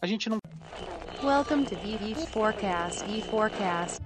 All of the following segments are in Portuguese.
a gente não. Welcome to VV Forecast. V Forecast.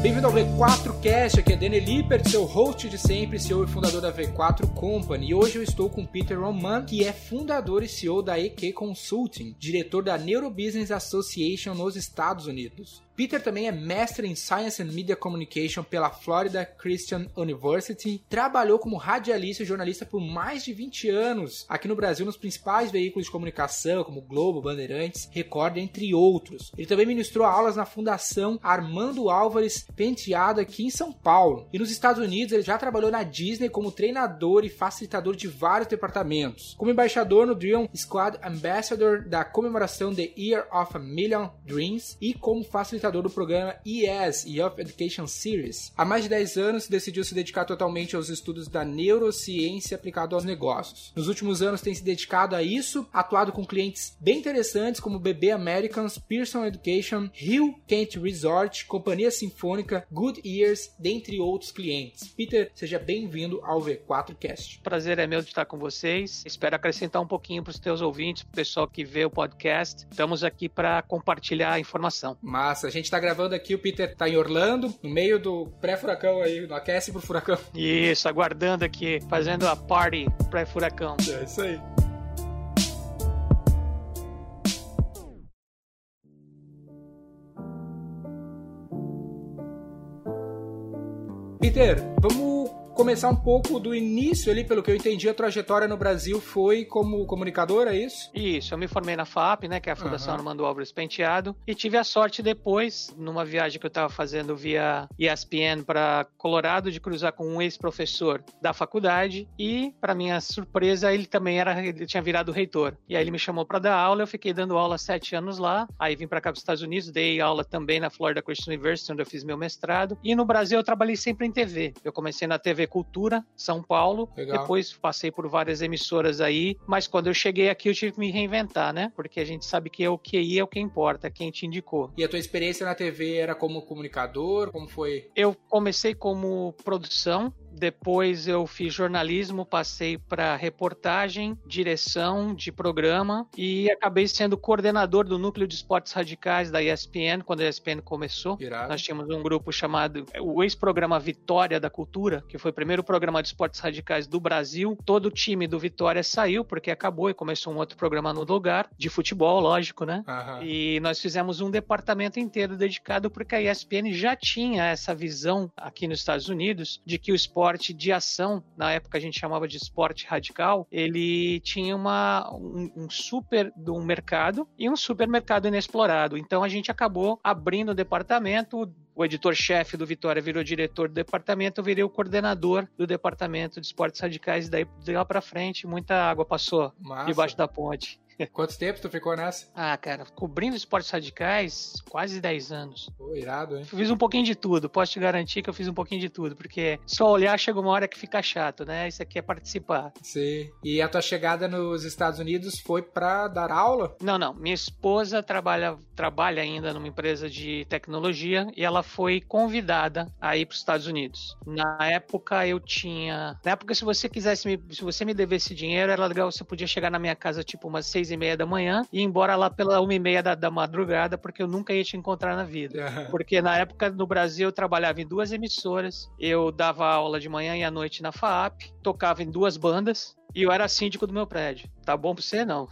Bem-vindo ao V4Cast, aqui é Danny Lippert, seu host de sempre, CEO e fundador da V4 Company. E hoje eu estou com Peter Roman, que é fundador e CEO da EQ Consulting, diretor da Neurobusiness Association nos Estados Unidos. Peter também é mestre em Science and Media Communication pela Florida Christian University. Trabalhou como radialista e jornalista por mais de 20 anos aqui no Brasil nos principais veículos de comunicação, como Globo, Bandeirantes, Record, entre outros. Ele também ministrou aulas na Fundação Armando Álvares Penteado aqui em São Paulo. E nos Estados Unidos ele já trabalhou na Disney como treinador e facilitador de vários departamentos. Como embaixador no Dream Squad Ambassador da comemoração The Year of a Million Dreams e como facilitador apresentador do programa ES, Youth Education Series. Há mais de 10 anos, decidiu se dedicar totalmente aos estudos da neurociência aplicado aos negócios. Nos últimos anos, tem se dedicado a isso, atuado com clientes bem interessantes como BB Americans, Pearson Education, Hill Kent Resort, Companhia Sinfônica, Good Ears, dentre outros clientes. Peter, seja bem-vindo ao V4Cast. Prazer é meu de estar com vocês. Espero acrescentar um pouquinho para os teus ouvintes, para o pessoal que vê o podcast. Estamos aqui para compartilhar a informação. Massa, a gente tá gravando aqui, o Peter tá em Orlando, no meio do pré-furacão aí, no aquece pro furacão. Isso, aguardando aqui, fazendo a party pré-furacão. É isso aí. Peter, vamos começar um pouco do início ali, pelo que eu entendi, a trajetória no Brasil foi como comunicador, é isso? Isso, eu me formei na FAP, né, que é a Fundação uhum. Armando Álvares Penteado, e tive a sorte depois, numa viagem que eu estava fazendo via ESPN para Colorado, de cruzar com um ex-professor da faculdade e, para minha surpresa, ele também era, ele tinha virado reitor. E aí ele me chamou para dar aula, eu fiquei dando aula sete anos lá, aí vim para cá para os Estados Unidos, dei aula também na Florida Christian University, onde eu fiz meu mestrado, e no Brasil eu trabalhei sempre em TV. Eu comecei na TV Cultura, São Paulo. Legal. Depois passei por várias emissoras aí, mas quando eu cheguei aqui eu tive que me reinventar, né? Porque a gente sabe que é o QI é o que importa, quem te indicou. E a tua experiência na TV era como comunicador? Como foi? Eu comecei como produção, depois eu fiz jornalismo, passei para reportagem, direção de programa e acabei sendo coordenador do núcleo de esportes radicais da ESPN quando a ESPN começou. Irado. Nós tínhamos um grupo chamado o ex-programa Vitória da Cultura, que foi o primeiro programa de esportes radicais do Brasil. Todo o time do Vitória saiu porque acabou e começou um outro programa no lugar de futebol, lógico, né? Uhum. E nós fizemos um departamento inteiro dedicado porque a ESPN já tinha essa visão aqui nos Estados Unidos de que o esporte esporte de ação, na época a gente chamava de esporte radical, ele tinha uma, um, um super do mercado e um supermercado inexplorado. Então a gente acabou abrindo o departamento, o editor-chefe do Vitória virou diretor do departamento, eu virei o coordenador do departamento de esportes radicais, e daí de lá para frente muita água passou Massa. debaixo da ponte. Quantos tempos tu ficou nessa? Ah, cara, cobrindo esportes radicais, quase 10 anos. Pô, irado, hein? Fiz um pouquinho de tudo, posso te garantir que eu fiz um pouquinho de tudo, porque só olhar chega uma hora que fica chato, né? Isso aqui é participar. Sim. E a tua chegada nos Estados Unidos foi para dar aula? Não, não. Minha esposa trabalha, trabalha ainda numa empresa de tecnologia e ela foi convidada a ir para os Estados Unidos. Na época eu tinha. Na época, se você quisesse me... Se você me devesse dinheiro, era legal, você podia chegar na minha casa tipo umas seis e meia da manhã e ir embora lá pela uma e meia da, da madrugada, porque eu nunca ia te encontrar na vida. Porque na época no Brasil eu trabalhava em duas emissoras, eu dava aula de manhã e à noite na FAAP, tocava em duas bandas, e eu era síndico do meu prédio. Tá bom pra você, não?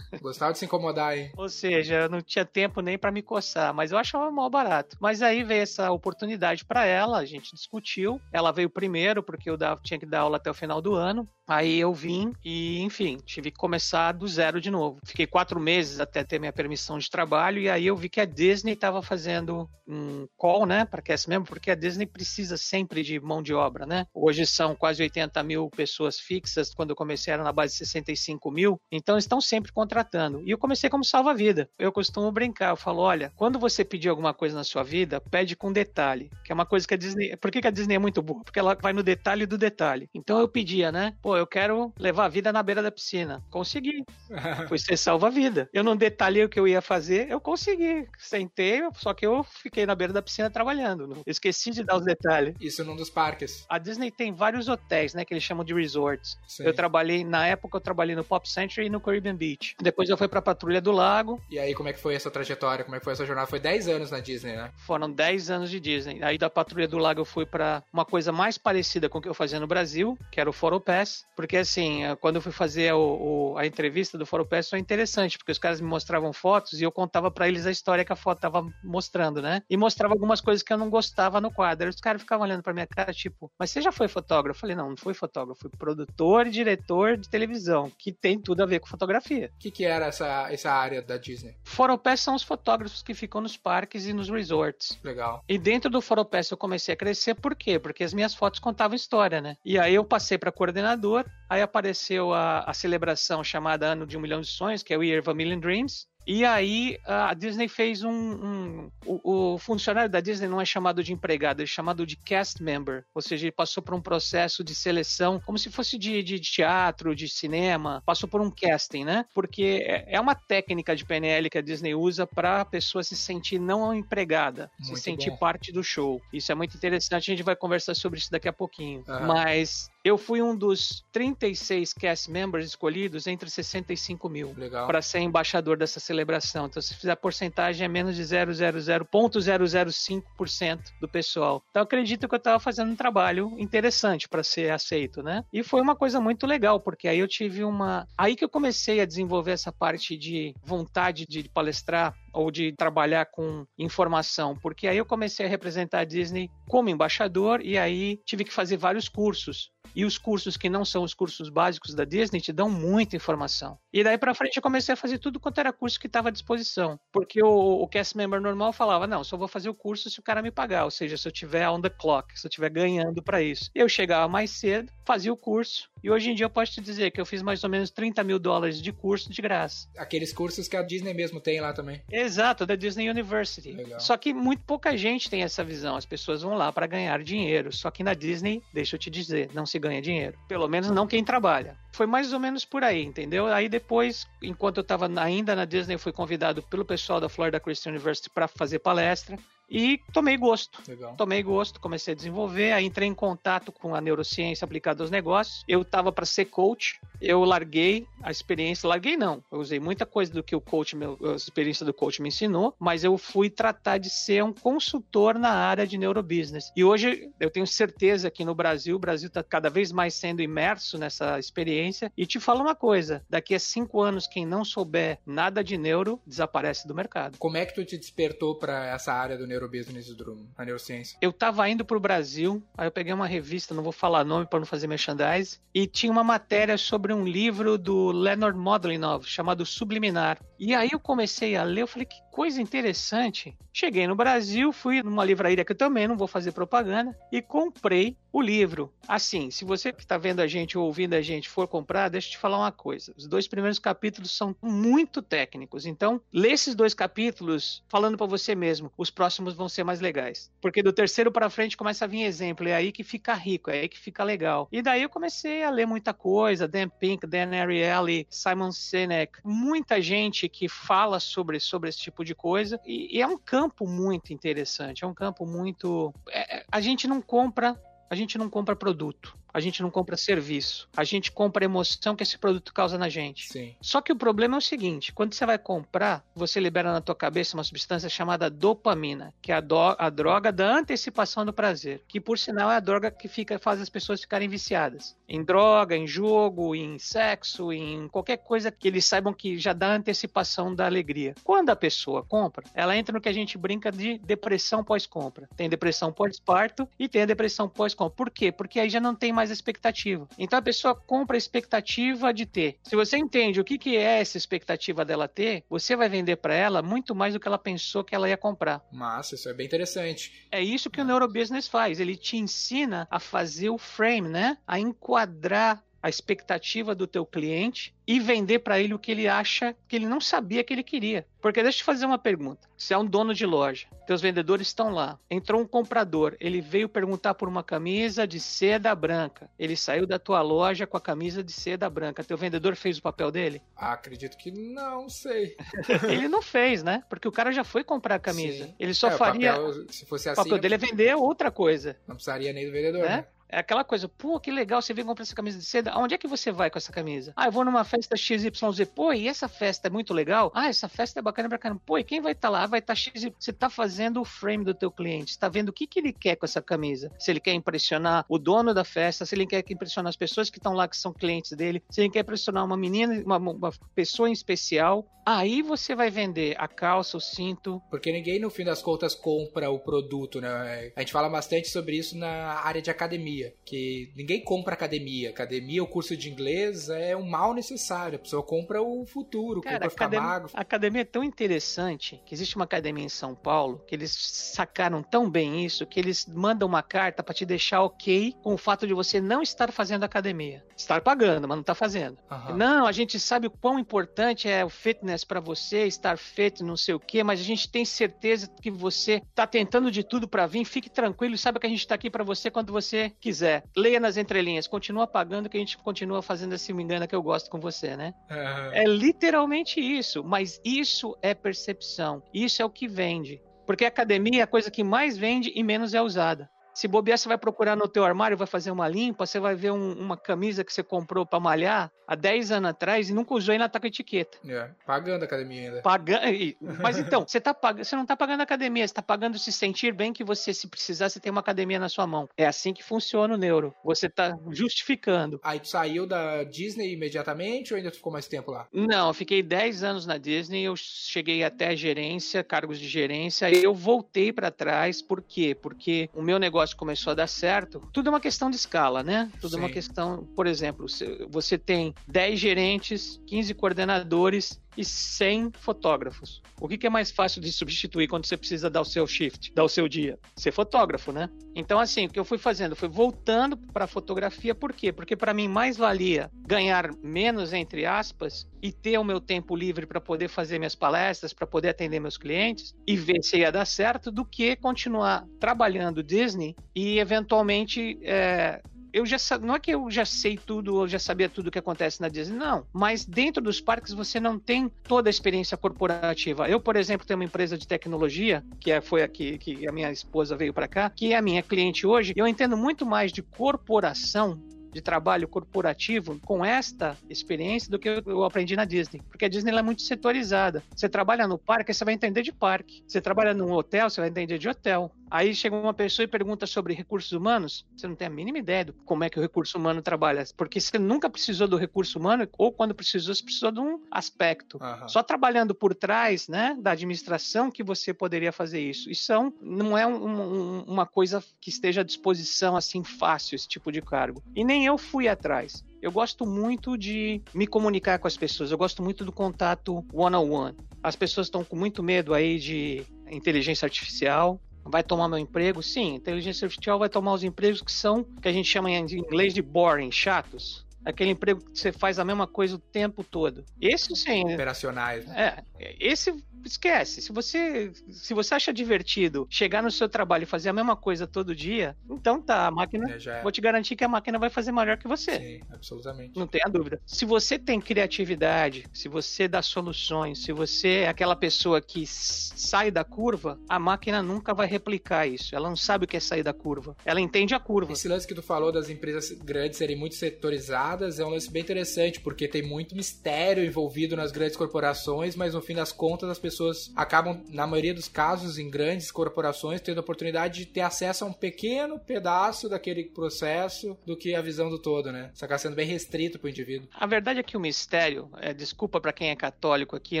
Gostava de se incomodar, hein? Ou seja, eu não tinha tempo nem para me coçar, mas eu achava mal barato. Mas aí veio essa oportunidade para ela, a gente discutiu. Ela veio primeiro, porque eu dava, tinha que dar aula até o final do ano. Aí eu vim e, enfim, tive que começar do zero de novo. Fiquei quatro meses até ter minha permissão de trabalho e aí eu vi que a Disney estava fazendo um call, né, para que mesmo, porque a Disney precisa sempre de mão de obra, né? Hoje são quase 80 mil pessoas fixas, quando eu comecei era na base de 65 mil, então estão sempre contratando. E eu comecei como salva-vida. Eu costumo brincar, eu falo, olha, quando você pedir alguma coisa na sua vida, pede com detalhe, que é uma coisa que a Disney... Por que, que a Disney é muito boa? Porque ela vai no detalhe do detalhe. Então eu pedia, né? Pô, eu quero levar a vida na beira da piscina. Consegui. Foi ser salva-vida. Eu não detalhei o que eu ia fazer, eu consegui. Sentei, só que eu fiquei na beira da piscina trabalhando. Esqueci de dar os detalhes. Isso num dos parques. A Disney tem vários hotéis, né? Que eles chamam de resorts. Sim. Eu trabalhei, na época eu trabalhei no Pop Century e no Caribbean Beach. Depois eu fui pra Patrulha do Lago. E aí, como é que foi essa trajetória? Como é que foi essa jornada? Foi 10 anos na Disney, né? Foram 10 anos de Disney. Aí da Patrulha do Lago eu fui pra uma coisa mais parecida com o que eu fazia no Brasil, que era o Foro Pass. Porque assim, eh, quando eu fui fazer o, o- a entrevista do Foro Pass foi interessante, porque os caras me mostravam fotos e eu contava pra eles a história que a foto tava mostrando, né? E mostrava algumas coisas que eu não gostava no quadro. Os caras ficavam olhando pra minha cara, tipo, mas você já foi fotógrafo? Eu falei, não, não fui fotógrafo, fui produtor e diretor de televisão, que tem tudo a ver com fotografia. O que, que era essa, essa área da Disney? Foropass são os fotógrafos que ficam nos parques e nos resorts. Legal. E dentro do Foropass eu comecei a crescer, por quê? Porque as minhas fotos contavam história, né? E aí eu passei para coordenador, aí apareceu a, a celebração chamada Ano de um Milhão de Sonhos, que é o Year of a Million Dreams. E aí a Disney fez um. um- o, o funcionário da Disney não é chamado de empregado, é chamado de cast member. Ou seja, ele passou por um processo de seleção, como se fosse de, de teatro, de cinema, passou por um casting, né? Porque é é uma técnica de PNL que a Disney usa para a pessoa se sentir não empregada, Muito se sentir bom. parte do show. Isso é muito interessante, a gente vai conversar sobre isso daqui a pouquinho. Aham. Mas eu fui um dos 36 cast members escolhidos entre 65 mil para ser embaixador dessa celebração. Então, se fizer a porcentagem, é menos de 0,005% do pessoal. Então, eu acredito que eu estava fazendo um trabalho interessante para ser aceito, né? E foi uma coisa muito legal, porque aí eu tive uma. Aí que eu comecei a desenvolver essa parte de vontade de palestrar ou de trabalhar com informação, porque aí eu comecei a representar a Disney como embaixador e aí tive que fazer vários cursos. E os cursos que não são os cursos básicos da Disney te dão muita informação. E daí pra frente eu comecei a fazer tudo quanto era curso que estava à disposição. Porque o, o cast member normal falava: não, só vou fazer o curso se o cara me pagar, ou seja, se eu tiver on the clock, se eu tiver ganhando para isso. Eu chegava mais cedo, fazia o curso, e hoje em dia eu posso te dizer que eu fiz mais ou menos 30 mil dólares de curso de graça. Aqueles cursos que a Disney mesmo tem lá também. Exato, da Disney University. Legal. Só que muito pouca gente tem essa visão. As pessoas vão lá para ganhar dinheiro. Só que na Disney, deixa eu te dizer, não se ganha dinheiro. Pelo menos não quem trabalha. Foi mais ou menos por aí, entendeu? Aí depois, enquanto eu estava ainda na Disney, eu fui convidado pelo pessoal da Florida Christian University para fazer palestra. E tomei gosto. Legal. Tomei gosto, comecei a desenvolver, aí entrei em contato com a neurociência aplicada aos negócios. Eu estava para ser coach, eu larguei a experiência, larguei não, eu usei muita coisa do que o coach, meu, a experiência do coach me ensinou, mas eu fui tratar de ser um consultor na área de neurobusiness. E hoje eu tenho certeza que no Brasil, o Brasil está cada vez mais sendo imerso nessa experiência. E te falo uma coisa: daqui a cinco anos, quem não souber nada de neuro desaparece do mercado. Como é que tu te despertou pra essa área do neurobusiness do a neurociência? eu tava indo pro Brasil, aí eu peguei uma revista, não vou falar nome para não fazer merchandise, e tinha uma matéria sobre um livro do Leonard Modlinov chamado Subliminar. E aí eu comecei a ler, eu falei que coisa interessante. Cheguei no Brasil, fui numa livraria que eu também não vou fazer propaganda e comprei o livro. Assim, se você que está vendo a gente ou ouvindo a gente for comprar, deixa eu te falar uma coisa. Os dois primeiros capítulos são muito técnicos. Então, lê esses dois capítulos falando para você mesmo. Os próximos vão ser mais legais. Porque do terceiro para frente começa a vir exemplo. É aí que fica rico, é aí que fica legal. E daí eu comecei a ler muita coisa. Dan Pink, Dan Ariely, Simon Sinek. Muita gente que fala sobre, sobre esse tipo de coisa. E, e é um campo muito interessante. É um campo muito... é- é- a gente não compra a gente não compra produto, a gente não compra serviço, a gente compra a emoção que esse produto causa na gente. Sim. Só que o problema é o seguinte: quando você vai comprar, você libera na tua cabeça uma substância chamada dopamina, que é a, do- a droga da antecipação do prazer, que por sinal é a droga que fica, faz as pessoas ficarem viciadas em droga, em jogo, em sexo, em qualquer coisa que eles saibam que já dá antecipação da alegria. Quando a pessoa compra, ela entra no que a gente brinca de depressão pós-compra. Tem depressão pós-parto e tem a depressão pós-compra. Por quê? Porque aí já não tem mais a expectativa. Então a pessoa compra a expectativa de ter. Se você entende o que, que é essa expectativa dela ter, você vai vender para ela muito mais do que ela pensou que ela ia comprar. Massa, isso é bem interessante. É isso que o neurobusiness faz. Ele te ensina a fazer o frame, né? A enquadrar a expectativa do teu cliente e vender para ele o que ele acha que ele não sabia que ele queria. Porque deixa eu te fazer uma pergunta. Você é um dono de loja, teus vendedores estão lá. Entrou um comprador, ele veio perguntar por uma camisa de seda branca. Ele saiu da tua loja com a camisa de seda branca. Teu vendedor fez o papel dele? Ah, acredito que não, sei. ele não fez, né? Porque o cara já foi comprar a camisa. Sim. Ele só é, faria. O papel, se fosse assim, o papel dele é vender outra coisa. Não precisaria nem do vendedor, né? né? É aquela coisa, pô, que legal, você vem comprar essa camisa de seda. Aonde é que você vai com essa camisa? Ah, eu vou numa festa XYZ. Pô, e essa festa é muito legal? Ah, essa festa é bacana pra caramba. Pô, e quem vai estar tá lá? Vai estar tá XY. Você tá fazendo o frame do teu cliente. Você tá vendo o que, que ele quer com essa camisa. Se ele quer impressionar o dono da festa, se ele quer impressionar as pessoas que estão lá, que são clientes dele, se ele quer impressionar uma menina, uma, uma pessoa em especial. Aí você vai vender a calça, o cinto. Porque ninguém, no fim das contas, compra o produto, né? A gente fala bastante sobre isso na área de academia, que ninguém compra academia. Academia, o curso de inglês é um mal necessário. A pessoa compra o futuro, Cara, compra ficar academia, magro. A academia é tão interessante que existe uma academia em São Paulo que eles sacaram tão bem isso que eles mandam uma carta para te deixar ok com o fato de você não estar fazendo academia. Estar pagando, mas não tá fazendo. Uhum. Não, a gente sabe o quão importante é o fitness para você, estar fit, não sei o quê, mas a gente tem certeza que você tá tentando de tudo para vir. Fique tranquilo e saiba que a gente tá aqui para você quando você quiser. Leia nas entrelinhas, continua pagando que a gente continua fazendo esse me engana que eu gosto com você, né? Uhum. É literalmente isso, mas isso é percepção. Isso é o que vende. Porque a academia é a coisa que mais vende e menos é usada. Se bobear, você vai procurar no teu armário, vai fazer uma limpa, você vai ver um, uma camisa que você comprou para malhar há 10 anos atrás e nunca usou e ainda tá com etiqueta. É, pagando a academia ainda. Pagando. Mas então, você, tá pag... você não tá pagando a academia, você tá pagando se sentir bem que você, se precisar, você tem uma academia na sua mão. É assim que funciona o neuro. Você tá justificando. Aí tu saiu da Disney imediatamente ou ainda ficou mais tempo lá? Não, eu fiquei 10 anos na Disney, eu cheguei até a gerência, cargos de gerência, eu voltei para trás, por quê? Porque o meu negócio negócio começou a dar certo, tudo é uma questão de escala, né? Tudo Sim. é uma questão, por exemplo, você tem 10 gerentes, 15 coordenadores e 100 fotógrafos. O que, é mais fácil de substituir quando você precisa dar o seu shift, dar o seu dia? Ser fotógrafo, né? Então, assim, o que eu fui fazendo foi voltando para a fotografia, por quê? Porque para mim mais valia ganhar menos, entre aspas, e ter o meu tempo livre para poder fazer minhas palestras, para poder atender meus clientes e ver se ia dar certo, do que continuar trabalhando Disney e eventualmente é, eu já não é que eu já sei tudo ou já sabia tudo o que acontece na Disney, não. Mas dentro dos parques você não tem toda a experiência corporativa. Eu, por exemplo, tenho uma empresa de tecnologia, que é, foi aqui que a minha esposa veio para cá, que é a minha cliente hoje. Eu entendo muito mais de corporação de trabalho corporativo com esta experiência do que eu aprendi na Disney. Porque a Disney é muito setorizada. Você trabalha no parque, você vai entender de parque. Você trabalha num hotel, você vai entender de hotel. Aí chega uma pessoa e pergunta sobre recursos humanos, você não tem a mínima ideia de como é que o recurso humano trabalha, porque você nunca precisou do recurso humano, ou quando precisou, você precisou de um aspecto. Uhum. Só trabalhando por trás né, da administração que você poderia fazer isso. Isso é não é um, um, uma coisa que esteja à disposição assim fácil, esse tipo de cargo. E nem eu fui atrás. Eu gosto muito de me comunicar com as pessoas, eu gosto muito do contato one-on-one. As pessoas estão com muito medo aí de inteligência artificial, vai tomar meu emprego? Sim, inteligência artificial vai tomar os empregos que são, que a gente chama em inglês de boring, chatos. Aquele emprego que você faz a mesma coisa o tempo todo. Esse sim. Operacionais. Né? É. Esse esquece. Se você, se você acha divertido chegar no seu trabalho e fazer a mesma coisa todo dia, então tá, a máquina. É, é. Vou te garantir que a máquina vai fazer melhor que você. Sim, absolutamente. Não tenha dúvida. Se você tem criatividade, se você dá soluções, se você é aquela pessoa que sai da curva, a máquina nunca vai replicar isso. Ela não sabe o que é sair da curva. Ela entende a curva. Esse lance que tu falou das empresas grandes serem muito setorizadas é um lance bem interessante, porque tem muito mistério envolvido nas grandes corporações, mas no fim das contas as pessoas acabam, na maioria dos casos, em grandes corporações, tendo a oportunidade de ter acesso a um pequeno pedaço daquele processo do que a visão do todo, né? Isso acaba sendo bem restrito para o indivíduo. A verdade é que o mistério, é, desculpa para quem é católico aqui,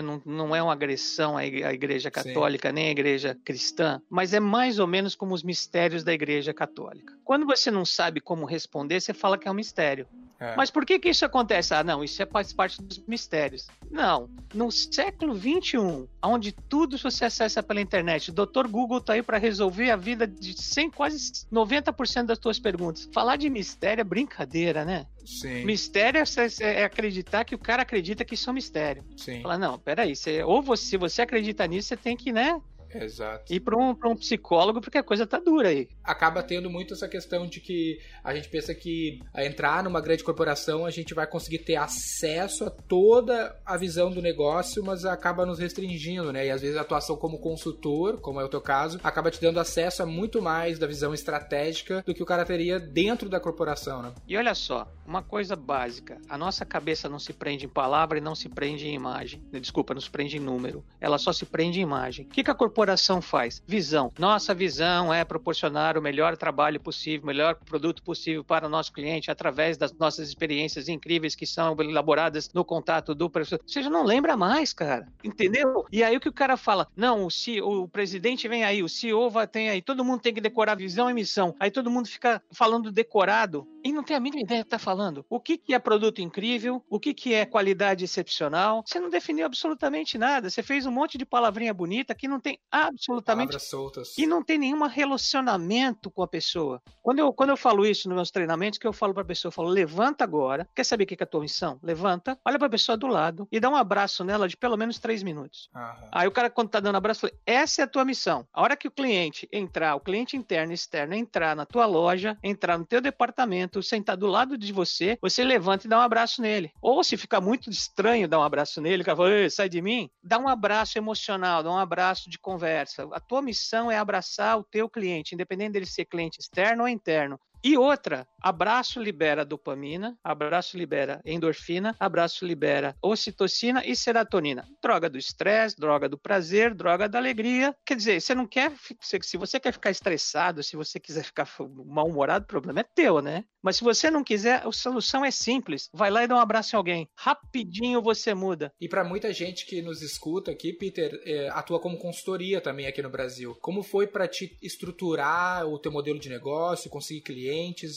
não, não é uma agressão à igreja católica, Sim. nem à igreja cristã, mas é mais ou menos como os mistérios da igreja católica. Quando você não sabe como responder, você fala que é um mistério. É. Mas por que que isso acontece? Ah, não, isso é faz parte dos mistérios. Não, no século 21, onde tudo você acessa pela internet, o Dr. Google tá aí para resolver a vida de 100, quase 90% das tuas perguntas. Falar de mistério é brincadeira, né? Sim. Mistério é, é acreditar que o cara acredita que isso é um mistério. Sim. Fala, não, peraí, você, ou você, se você acredita nisso, você tem que, né, Exato. E para um, um psicólogo, porque a coisa tá dura aí. Acaba tendo muito essa questão de que a gente pensa que a entrar numa grande corporação a gente vai conseguir ter acesso a toda a visão do negócio, mas acaba nos restringindo, né? E às vezes a atuação como consultor, como é o teu caso, acaba te dando acesso a muito mais da visão estratégica do que o cara teria dentro da corporação, né? E olha só, uma coisa básica: a nossa cabeça não se prende em palavra e não se prende em imagem. Desculpa, não se prende em número. Ela só se prende em imagem. O que, a corporação faz? Visão. Nossa visão é proporcionar o melhor trabalho possível, o melhor produto possível para o nosso cliente através das nossas experiências incríveis que são elaboradas no contato do professor. Você já não lembra mais, cara. Entendeu? E aí o que o cara fala? Não, o, CEO, o presidente vem aí, o CEO vai ter aí, todo mundo tem que decorar visão e missão. Aí todo mundo fica falando decorado e não tem a mínima ideia do que está falando. O que, que é produto incrível? O que, que é qualidade excepcional? Você não definiu absolutamente nada. Você fez um monte de palavrinha bonita que não tem absolutamente. Palavras soltas. E não tem nenhum relacionamento com a pessoa. Quando eu, quando eu falo isso nos meus treinamentos, que eu falo para a pessoa, eu falo, levanta agora. Quer saber o que é a tua missão? Levanta, olha para a pessoa do lado e dá um abraço nela de pelo menos três minutos. Aham. Aí o cara, quando tá dando abraço, fala, essa é a tua missão. A hora que o cliente entrar, o cliente interno e externo entrar na tua loja, entrar no teu departamento, sentar do lado de você, você levanta e dá um abraço nele. Ou se ficar muito estranho dar um abraço nele, o cara fala, sai de mim, dá um abraço emocional, dá um abraço de conversa. A tua missão é abraçar o teu cliente, independente dele ser cliente externo ou interno. E outra, abraço libera dopamina, abraço libera endorfina, abraço libera ocitocina e serotonina. Droga do estresse, droga do prazer, droga da alegria. Quer dizer, você não quer, se você quer ficar estressado, se você quiser ficar mal-humorado, o problema é teu, né? Mas se você não quiser, a solução é simples. Vai lá e dá um abraço em alguém. Rapidinho você muda. E para muita gente que nos escuta aqui, Peter, é, atua como consultoria também aqui no Brasil. Como foi para te estruturar o teu modelo de negócio, conseguir clientes,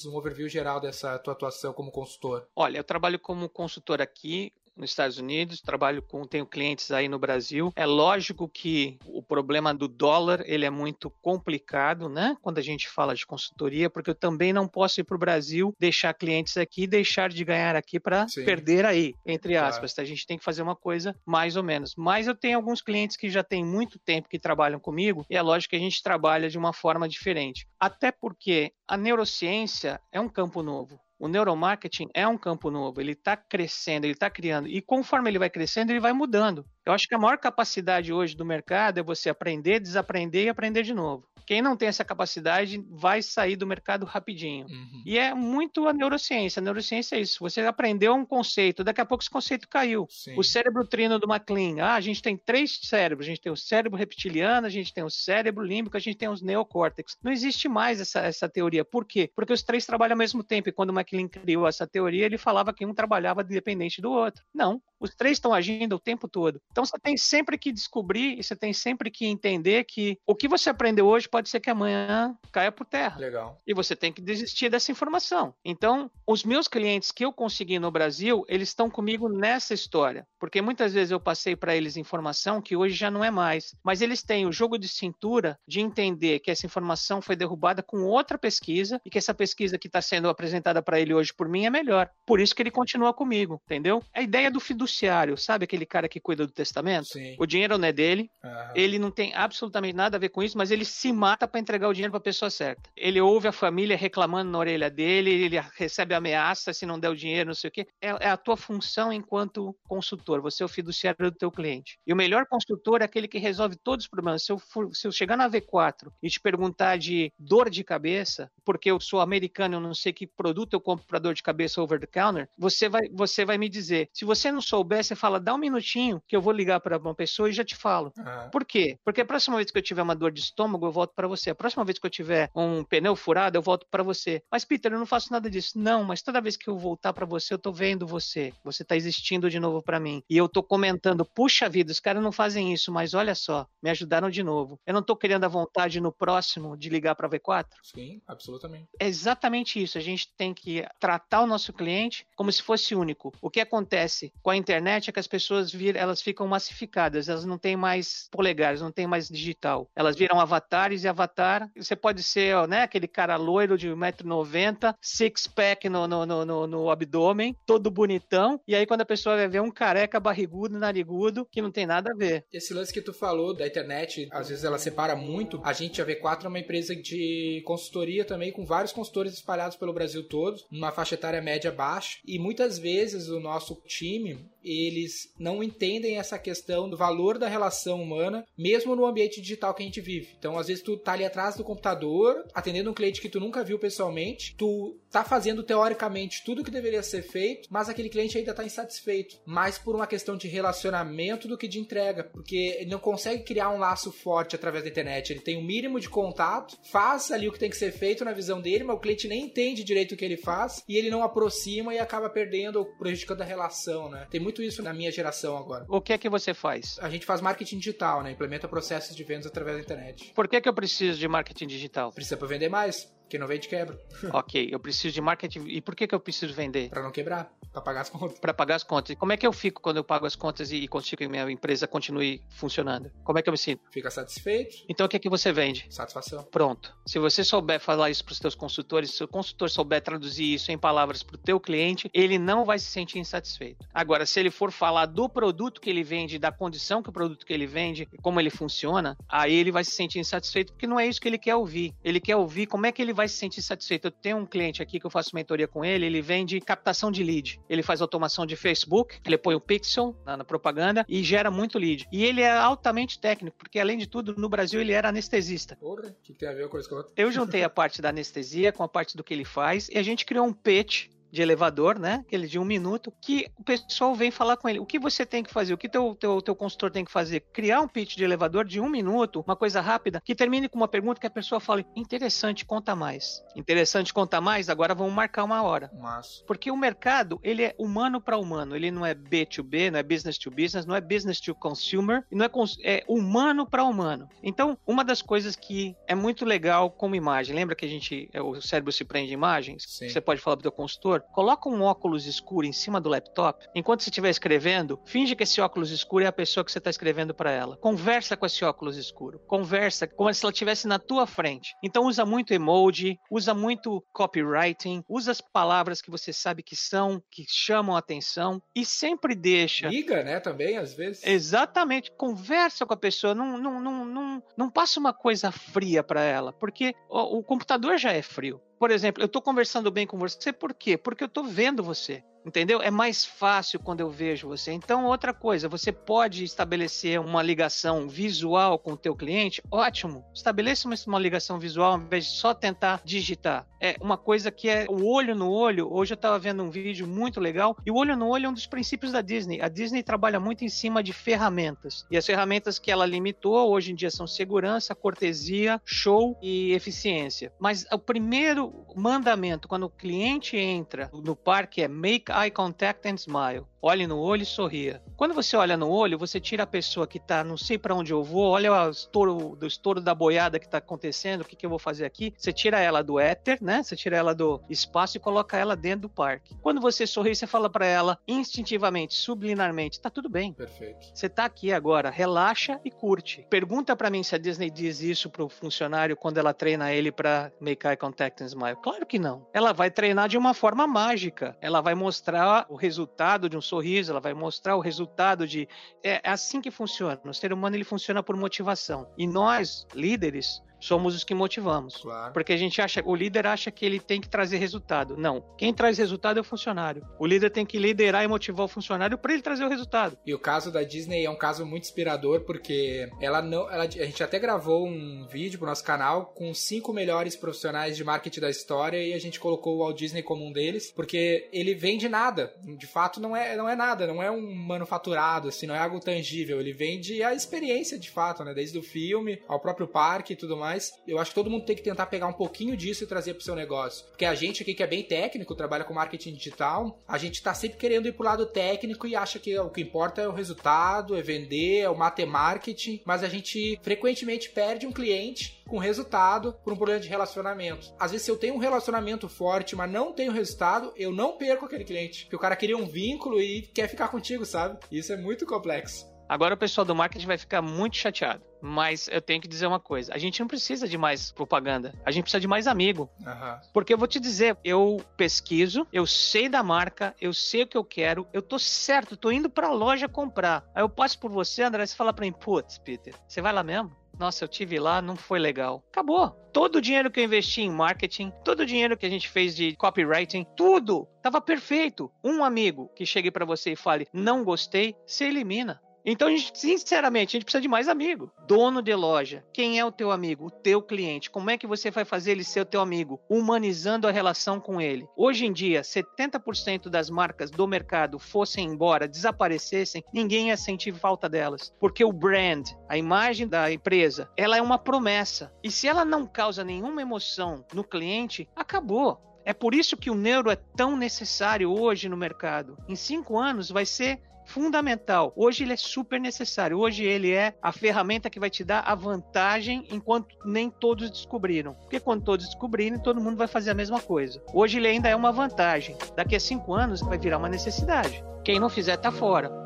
um overview geral dessa tua atuação como consultor? Olha, eu trabalho como consultor aqui nos Estados Unidos, trabalho com, tenho clientes aí no Brasil. É lógico que o problema do dólar, ele é muito complicado, né? Quando a gente fala de consultoria, porque eu também não posso ir para o Brasil, deixar clientes aqui e deixar de ganhar aqui para perder aí, entre aspas. Claro. A gente tem que fazer uma coisa mais ou menos. Mas eu tenho alguns clientes que já têm muito tempo que trabalham comigo e é lógico que a gente trabalha de uma forma diferente. Até porque a neurociência é um campo novo. O neuromarketing é um campo novo, ele está crescendo, ele está criando, e conforme ele vai crescendo, ele vai mudando. Eu acho que a maior capacidade hoje do mercado é você aprender, desaprender e aprender de novo. Quem não tem essa capacidade vai sair do mercado rapidinho. Uhum. E é muito a neurociência. A neurociência é isso. Você aprendeu um conceito, daqui a pouco esse conceito caiu. Sim. O cérebro trino do McLean. Ah, a gente tem três cérebros. A gente tem o cérebro reptiliano, a gente tem o cérebro límbico, a gente tem os neocórtex. Não existe mais essa, essa teoria. Por quê? Porque os três trabalham ao mesmo tempo. E quando o McLean criou essa teoria, ele falava que um trabalhava independente do outro. Não. Os três estão agindo o tempo todo. Então você tem sempre que descobrir e você tem sempre que entender que o que você aprendeu hoje pode ser que amanhã caia por terra. Legal. E você tem que desistir dessa informação. Então, os meus clientes que eu consegui no Brasil, eles estão comigo nessa história. Porque muitas vezes eu passei para eles informação que hoje já não é mais. Mas eles têm o jogo de cintura de entender que essa informação foi derrubada com outra pesquisa e que essa pesquisa que está sendo apresentada para ele hoje por mim é melhor. Por isso que ele continua comigo, entendeu? A ideia do fiduciário fiduciário, sabe aquele cara que cuida do testamento? Sim. O dinheiro não é dele, Aham. ele não tem absolutamente nada a ver com isso, mas ele se mata para entregar o dinheiro para a pessoa certa. Ele ouve a família reclamando na orelha dele, ele recebe ameaça se não der o dinheiro, não sei o quê. É, é a tua função enquanto consultor, você é o fiduciário do teu cliente. E o melhor consultor é aquele que resolve todos os problemas. Se eu, for- se eu chegar na V4 e te perguntar de dor de cabeça, porque eu sou americano, eu não sei que produto eu compro para dor de cabeça over the counter, você vai, você vai me dizer. Se você não souber, você fala, dá um minutinho que eu vou ligar para uma pessoa e já te falo. Aham. Por quê? Porque a próxima vez que eu tiver uma dor de estômago, eu volto para você. A próxima vez que eu tiver um pneu furado, eu volto para você. Mas, Peter, eu não faço nada disso. Não, mas toda vez que eu voltar para você, eu tô vendo você. Você tá existindo de novo para mim. E eu tô comentando, puxa vida, os caras não fazem isso, mas olha só, me ajudaram de novo. Eu não tô criando a vontade no próximo de ligar para V4. Sim, absolutamente. É exatamente isso. A gente tem que tratar o nosso cliente como se fosse único. O que acontece com a internet é que as pessoas vir, elas ficam massificadas, elas não têm mais polegares, não têm mais digital. Elas viram avatares e avatar. Você pode ser ó, né, aquele cara loiro de 1,90m, six-pack no, no, no, no abdômen, todo bonitão. E aí, quando a pessoa vai ver um careca barrigudo, narigudo, que não tem nada a ver. Esse lance que tu falou da internet, às vezes ela separa muito. A gente, a V4, é uma empresa de consultoria também, com vários consultores espalhados pelo Brasil todo, numa faixa etária média baixa. E muitas vezes o nosso time, eles não entendem essa questão do valor da relação humana, mesmo no ambiente digital que a gente vive. Então, às vezes, tu tá ali atrás do computador, atendendo um cliente que tu nunca viu pessoalmente, tu tá fazendo teoricamente tudo que deveria ser feito, mas aquele cliente ainda tá insatisfeito. Mais por uma questão de relacionamento do que de entrega, porque ele não consegue criar um laço forte através da internet. Ele tem um mínimo de contato, faz ali o que tem que ser feito na visão dele, mas o cliente nem entende direito o que ele faz e ele não aproxima e acaba perdendo ou prejudicando a relação, né? Tem muito isso na minha geração agora. O que é que você faz? A gente faz marketing digital, né? Implementa processos de vendas através da internet. Por que, que eu preciso de marketing digital? Precisa para vender mais. Quem não vende, quebra. ok, eu preciso de marketing. E por que, que eu preciso vender? Para não quebrar, para pagar as contas. Para pagar as contas. E como é que eu fico quando eu pago as contas e, consigo que minha empresa continue funcionando? Como é que eu me sinto? Fica satisfeito, Então o que é que você vende? satisfação. Pronto. Se você souber falar isso para os teus consultores, se o consultor souber traduzir isso em palavras para o teu cliente, ele não vai se sentir insatisfeito. Agora, se ele for falar do produto que ele vende, da condição que o produto que ele vende, como ele funciona, aí ele vai se sentir insatisfeito porque não é isso que ele quer ouvir. Ele quer ouvir como é que ele vai se sentir satisfeito. Eu tenho um cliente aqui que eu faço mentoria com ele, ele vende captação de lead. Ele faz automação de Facebook, ele põe o pixel na, na propaganda e gera muito lead. E ele é altamente técnico, porque além de tudo, no Brasil ele era anestesista. Porra, que tem a ver com a outra? Eu juntei a parte da anestesia com a parte do que ele faz e a gente criou um pitch de elevador, né? Aquele de um minuto, que o pessoal vem falar com ele. O que você tem que fazer? O que teu, teu, teu consultor tem que fazer? Criar um pitch de elevador de um minuto, uma coisa rápida, que termine com uma pergunta que a pessoa fale: interessante, conta mais. Interessante, conta mais. Agora vamos marcar uma hora. Massa. Porque o mercado, ele é humano para humano, ele não é B2B, não é business to business, não é business to consumer, não é, cons é humano para humano. Então, uma das coisas que é muito legal como imagem, lembra que a gente, é, o cérebro se prende em imagens? Sim. Você pode falar pro teu consultor, coloca um óculos escuro em cima do laptop, enquanto você estiver escrevendo, finge que esse óculos escuro é a pessoa que você está escrevendo para ela. Conversa com esse óculos escuro, conversa como se ela estivesse na tua frente. Então usa muito emoji, usa muito copywriting, usa as palavras que você sabe que são, que chamam a atenção e sempre deixa Liga, né, também, às vezes. Exatamente, conversa com a pessoa, não, não, não, não, não passa uma coisa fria para ela, porque o, o computador já é frio. Por exemplo, eu tô conversando bem com você, por quê? Porque eu tô vendo você. Entendeu? É mais fácil quando eu vejo você. Então, outra coisa, você pode estabelecer uma ligação visual com o teu cliente? Ótimo. Estabeleça uma, ligação visual ao invés de só tentar digitar. É uma coisa que é o olho no olho. Hoje eu estava vendo um vídeo muito legal e o olho no olho é um dos princípios da Disney. A Disney trabalha muito em cima de ferramentas. E as ferramentas que ela limitou hoje em dia são segurança, cortesia, show e eficiência. Mas o primeiro mandamento quando o cliente entra no parque é make eye contact and smile. Olhe no olho e sorria. Quando você olha no olho, você tira a pessoa que tá, não sei para onde eu vou, olha o estouro, do estouro da boiada que tá acontecendo, o que, que eu vou fazer aqui. Você tira ela do éter, né? Você tira ela do espaço e coloca ela dentro do parque. Quando você sorri, você fala para ela instintivamente, subliminarmente, tá tudo bem. Perfeito. Você tá aqui agora, relaxa e curte. Pergunta para mim se a Disney diz isso pro funcionário quando ela treina ele para make eye contact and smile. Claro que não. Ela vai treinar de uma forma mágica. Ela vai mostrar o resultado de um sorriso, ela vai mostrar o resultado de. É, é assim que funciona. O ser humano ele funciona por motivação. E nós, líderes, somos os que motivamos. Claro. Porque a gente acha, o líder acha que ele tem que trazer resultado. Não. Quem traz resultado é o funcionário. O líder tem que liderar e motivar o funcionário para ele trazer o resultado. E o caso da Disney é um caso muito inspirador porque ela não, ela, a gente até gravou um vídeo pro nosso canal com cinco melhores profissionais de marketing da história e a gente colocou o Walt Disney como um deles, porque ele vende nada. De fato não é, não é nada, não é um manufaturado, assim, não é algo tangível, ele vende a experiência de fato, né, desde o filme ao próprio parque e tudo mais mais. Eu acho que todo mundo tem que tentar pegar um pouquinho disso e trazer pro seu negócio. Porque a gente aqui que é bem técnico, trabalha com marketing digital, a gente tá sempre querendo ir pro lado técnico e acha que o que importa é o resultado, é vender, é o marketing, mas a gente frequentemente perde um cliente com resultado por um problema de relacionamento. Às vezes, se eu tenho um relacionamento forte, mas não tenho resultado, eu não perco aquele cliente. Porque o cara queria um vínculo e quer ficar contigo, sabe? Isso é muito complexo. Agora o pessoal do marketing vai ficar muito chateado. Mas eu tenho que dizer uma coisa: a gente não precisa de mais propaganda, a gente precisa de mais amigo. Uhum. Porque eu vou te dizer, eu pesquiso, eu sei da marca, eu sei o que eu quero, eu tô certo, tô indo pra loja comprar. Aí eu passo por você, André, você fala pra mim, putz, Peter, você vai lá mesmo? Nossa, eu tive lá, não foi legal. Acabou. Todo o dinheiro que eu investi em marketing, todo o dinheiro que a gente fez de copywriting, tudo tava perfeito. Um amigo que chegue para você e fale, não gostei, você elimina. Então, a gente, sinceramente, a gente precisa de mais amigo. Dono de loja, quem é o teu amigo? O teu cliente. Como é que você vai fazer ele ser o teu amigo? Humanizando a relação com ele. Hoje em dia, 70% das marcas do mercado fossem embora, desaparecessem, ninguém ia sentir falta delas. Porque o brand, a imagem da empresa, ela é uma promessa. E se ela não causa nenhuma emoção no cliente, acabou. É por isso que o neuro é tão necessário hoje no mercado. Em cinco anos vai ser fundamental. Hoje ele é super necessário. Hoje ele é a ferramenta que vai te dar a vantagem enquanto nem todos descobriram. Porque quando todos descobrirem, todo mundo vai fazer a mesma coisa. Hoje ele ainda é uma vantagem. Daqui a cinco anos vai virar uma necessidade. Quem não fizer tá fora.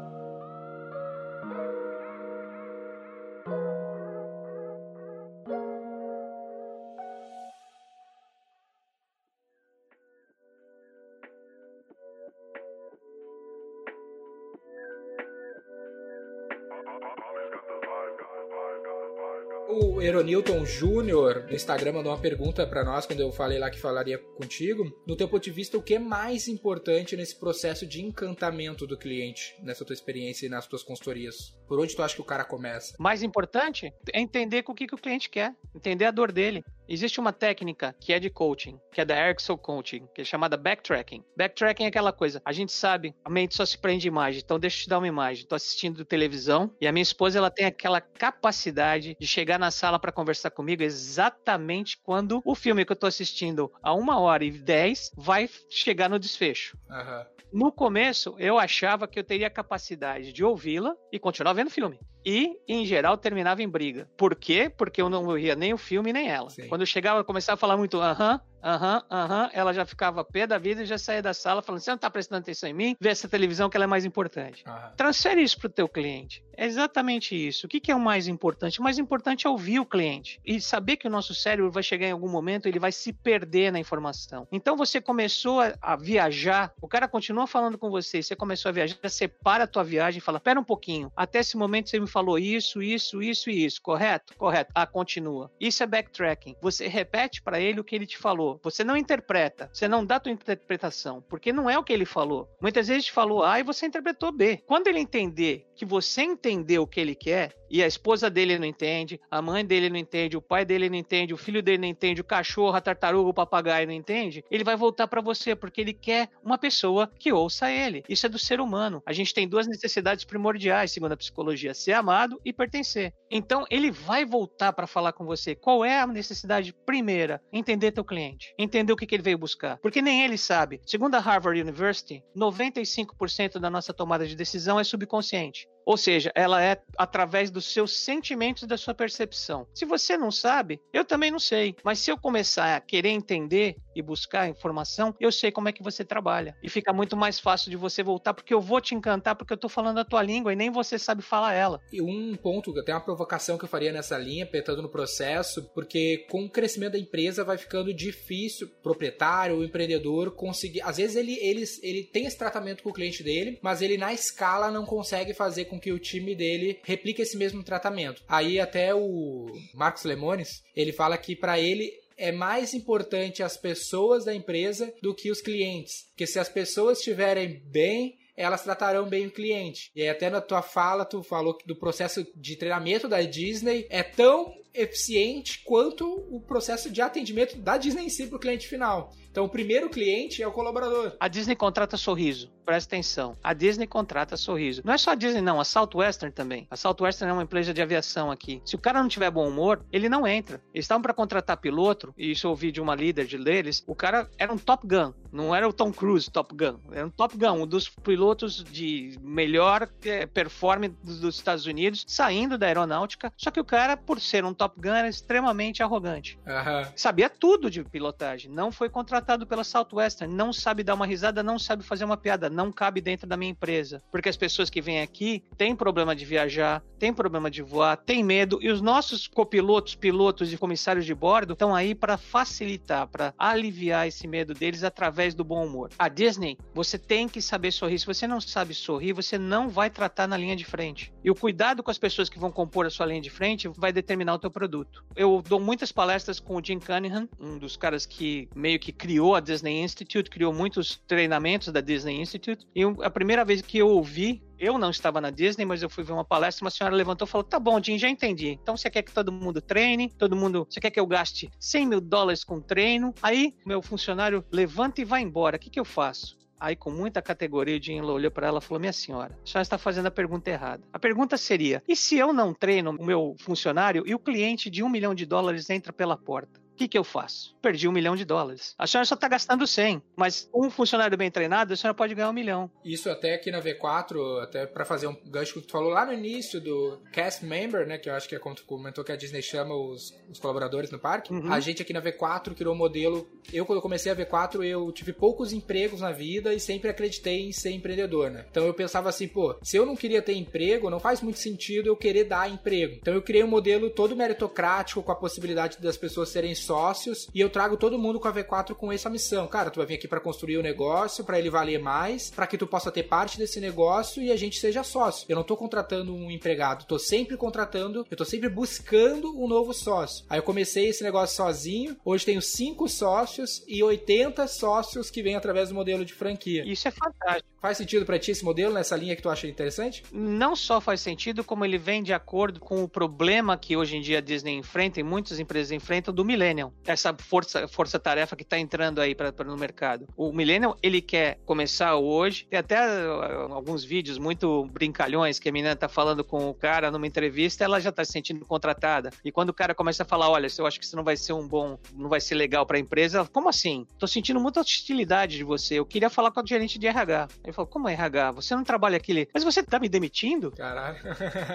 Eronilton Júnior no Instagram mandou uma pergunta para nós quando eu falei lá que falaria contigo. No teu ponto de vista, o que é mais importante nesse processo de encantamento do cliente, nessa tua experiência e nas tuas consultorias? Por onde tu acha que o cara começa? Mais importante é entender o que, que o cliente quer, entender a dor dele. Existe uma técnica que é de coaching, que é da Erickson Coaching, que é chamada backtracking. Backtracking é aquela coisa, a gente sabe, a mente só se prende imagem, então deixa eu te dar uma imagem. Estou assistindo televisão e a minha esposa ela tem aquela capacidade de chegar na sala para conversar comigo exatamente quando o filme que eu estou assistindo a uma hora e dez vai chegar no desfecho. Uhum. No começo, eu achava que eu teria capacidade de ouvi-la e continuar vendo filme. E, em geral, terminava em briga. Por quê? Porque eu não via nem o filme nem ela. Sim. Quando eu chegava, eu começava a falar muito aham, aham, aham, ela já ficava pé da vida e já saía da sala falando: você não tá prestando atenção em mim? Vê essa televisão que ela é mais importante. Aham. Transfere isso pro teu cliente. É exatamente isso. O que, que é o mais importante? O mais importante é ouvir o cliente e saber que o nosso cérebro vai chegar em algum momento, ele vai se perder na informação. Então você começou a, a viajar, o cara continua falando com você, você começou a viajar, separa a tua viagem e fala: pera um pouquinho, até esse momento você me falou isso, isso, isso e isso, correto? Correto. Ah, continua. Isso é backtracking. Você repete para ele o que ele te falou. Você não interpreta, você não dá tua interpretação, porque não é o que ele falou. Muitas vezes falou A e você interpretou B. Quando ele entender que você entendeu o que ele quer, e a esposa dele não entende, a mãe dele não entende, o pai dele não entende, o filho dele não entende, o cachorro, a tartaruga, o papagaio não entende, ele vai voltar para você porque ele quer uma pessoa que ouça ele. Isso é do ser humano. A gente tem duas necessidades primordiais, segundo a psicologia: ser amado e pertencer. Então, ele vai voltar para falar com você. Qual é a necessidade primeira? Entender teu cliente, entender o que, que ele veio buscar, porque nem ele sabe. Segundo a Harvard University, 95% da nossa tomada de decisão é subconsciente. Ou seja, ela é através dos seus sentimentos e da sua percepção. Se você não sabe, eu também não sei. Mas se eu começar a querer entender, e buscar informação, eu sei como é que você trabalha. E fica muito mais fácil de você voltar, porque eu vou te encantar, porque eu tô falando a tua língua e nem você sabe falar ela. E um ponto, até uma provocação que eu faria nessa linha, pensando no processo, porque com o crescimento da empresa vai ficando difícil proprietário, o empreendedor conseguir. Às vezes ele, ele, ele tem esse tratamento com o cliente dele, mas ele na escala não consegue fazer com que o time dele replique esse mesmo tratamento. Aí até o Marcos Lemones, ele fala que para ele é mais importante as pessoas da empresa do que os clientes. Porque se as pessoas estiverem bem, elas tratarão bem o cliente. E até na tua fala, tu falou que do processo de treinamento da Disney é tão eficiente quanto o processo de atendimento da Disney em si para o cliente final. Então, o primeiro cliente é o colaborador. A Disney contrata sorriso. Presta atenção. A Disney contrata sorriso. Não é só a Disney, não. A Southwestern também. A Southwestern é uma empresa de aviação aqui. Se o cara não tiver bom humor, ele não entra. Eles estavam para contratar piloto, e isso eu ouvi de uma líder de deles. O cara era um Top Gun. Não era o Tom Cruise Top Gun. Era um Top Gun, um dos pilotos de melhor é, performance dos Estados Unidos, saindo da aeronáutica. Só que o cara, por ser um Top Gun, era extremamente arrogante. Aham. Sabia tudo de pilotagem. Não foi contratado pela Southwestern. Não sabe dar uma risada, não sabe fazer uma piada. Não cabe dentro da minha empresa. Porque as pessoas que vêm aqui têm problema de viajar, têm problema de voar, têm medo. E os nossos copilotos, pilotos e comissários de bordo estão aí para facilitar, para aliviar esse medo deles através do bom humor. A Disney, você tem que saber sorrir. Se você não sabe sorrir, você não vai tratar na linha de frente. E o cuidado com as pessoas que vão compor a sua linha de frente vai determinar o teu produto. Eu dou muitas palestras com o Jim Cunningham, um dos caras que meio que criou a Disney Institute, criou muitos treinamentos da Disney Institute. E a primeira vez que eu ouvi eu não estava na Disney, mas eu fui ver uma palestra, uma senhora levantou e falou: tá bom, Jim, já entendi. Então você quer que todo mundo treine, todo mundo. Você quer que eu gaste 100 mil dólares com treino? Aí meu funcionário levanta e vai embora. O que, que eu faço? Aí, com muita categoria, o Jim olhou para ela e falou: Minha senhora, a senhora está fazendo a pergunta errada. A pergunta seria: e se eu não treino o meu funcionário e o cliente de um milhão de dólares entra pela porta? O que, que eu faço? Perdi um milhão de dólares. A senhora só está gastando 100, mas um funcionário bem treinado, a senhora pode ganhar um milhão. Isso até aqui na V4, até para fazer um gancho que tu falou lá no início do cast member, né, que eu acho que é como tu comentou que a Disney chama os, os colaboradores no parque. Uhum. A gente aqui na V4 criou um modelo. Eu quando eu comecei a V4, eu tive poucos empregos na vida e sempre acreditei em ser empreendedor, né? Então eu pensava assim, pô, se eu não queria ter emprego, não faz muito sentido eu querer dar emprego. Então eu criei um modelo todo meritocrático com a possibilidade das pessoas serem sócios e eu trago todo mundo com a V4 com essa missão. Cara, tu vai vir aqui para construir o um negócio, para ele valer mais, para que tu possa ter parte desse negócio e a gente seja sócio. Eu não tô contratando um empregado, tô sempre contratando, eu tô sempre buscando um novo sócio. Aí eu comecei esse negócio sozinho, hoje tenho cinco sócios e 80 sócios que vêm através do modelo de franquia. Isso é fantástico. Faz sentido para ti esse modelo nessa linha que tu acha interessante? Não só faz sentido, como ele vem de acordo com o problema que hoje em dia a Disney enfrenta e muitas empresas enfrentam do Millennium. Essa força, força-tarefa que está entrando aí pra, pra, no mercado. O Millennium, ele quer começar hoje. Tem até uh, alguns vídeos muito brincalhões que a menina tá falando com o cara numa entrevista, ela já tá se sentindo contratada. E quando o cara começa a falar, olha, eu acho que isso não vai ser um bom, não vai ser legal para a empresa, ela, como assim? Tô sentindo muita hostilidade de você. Eu queria falar com o gerente de RH. Ele falou, como é RH? Você não trabalha aqui? Mas você tá me demitindo? Caralho.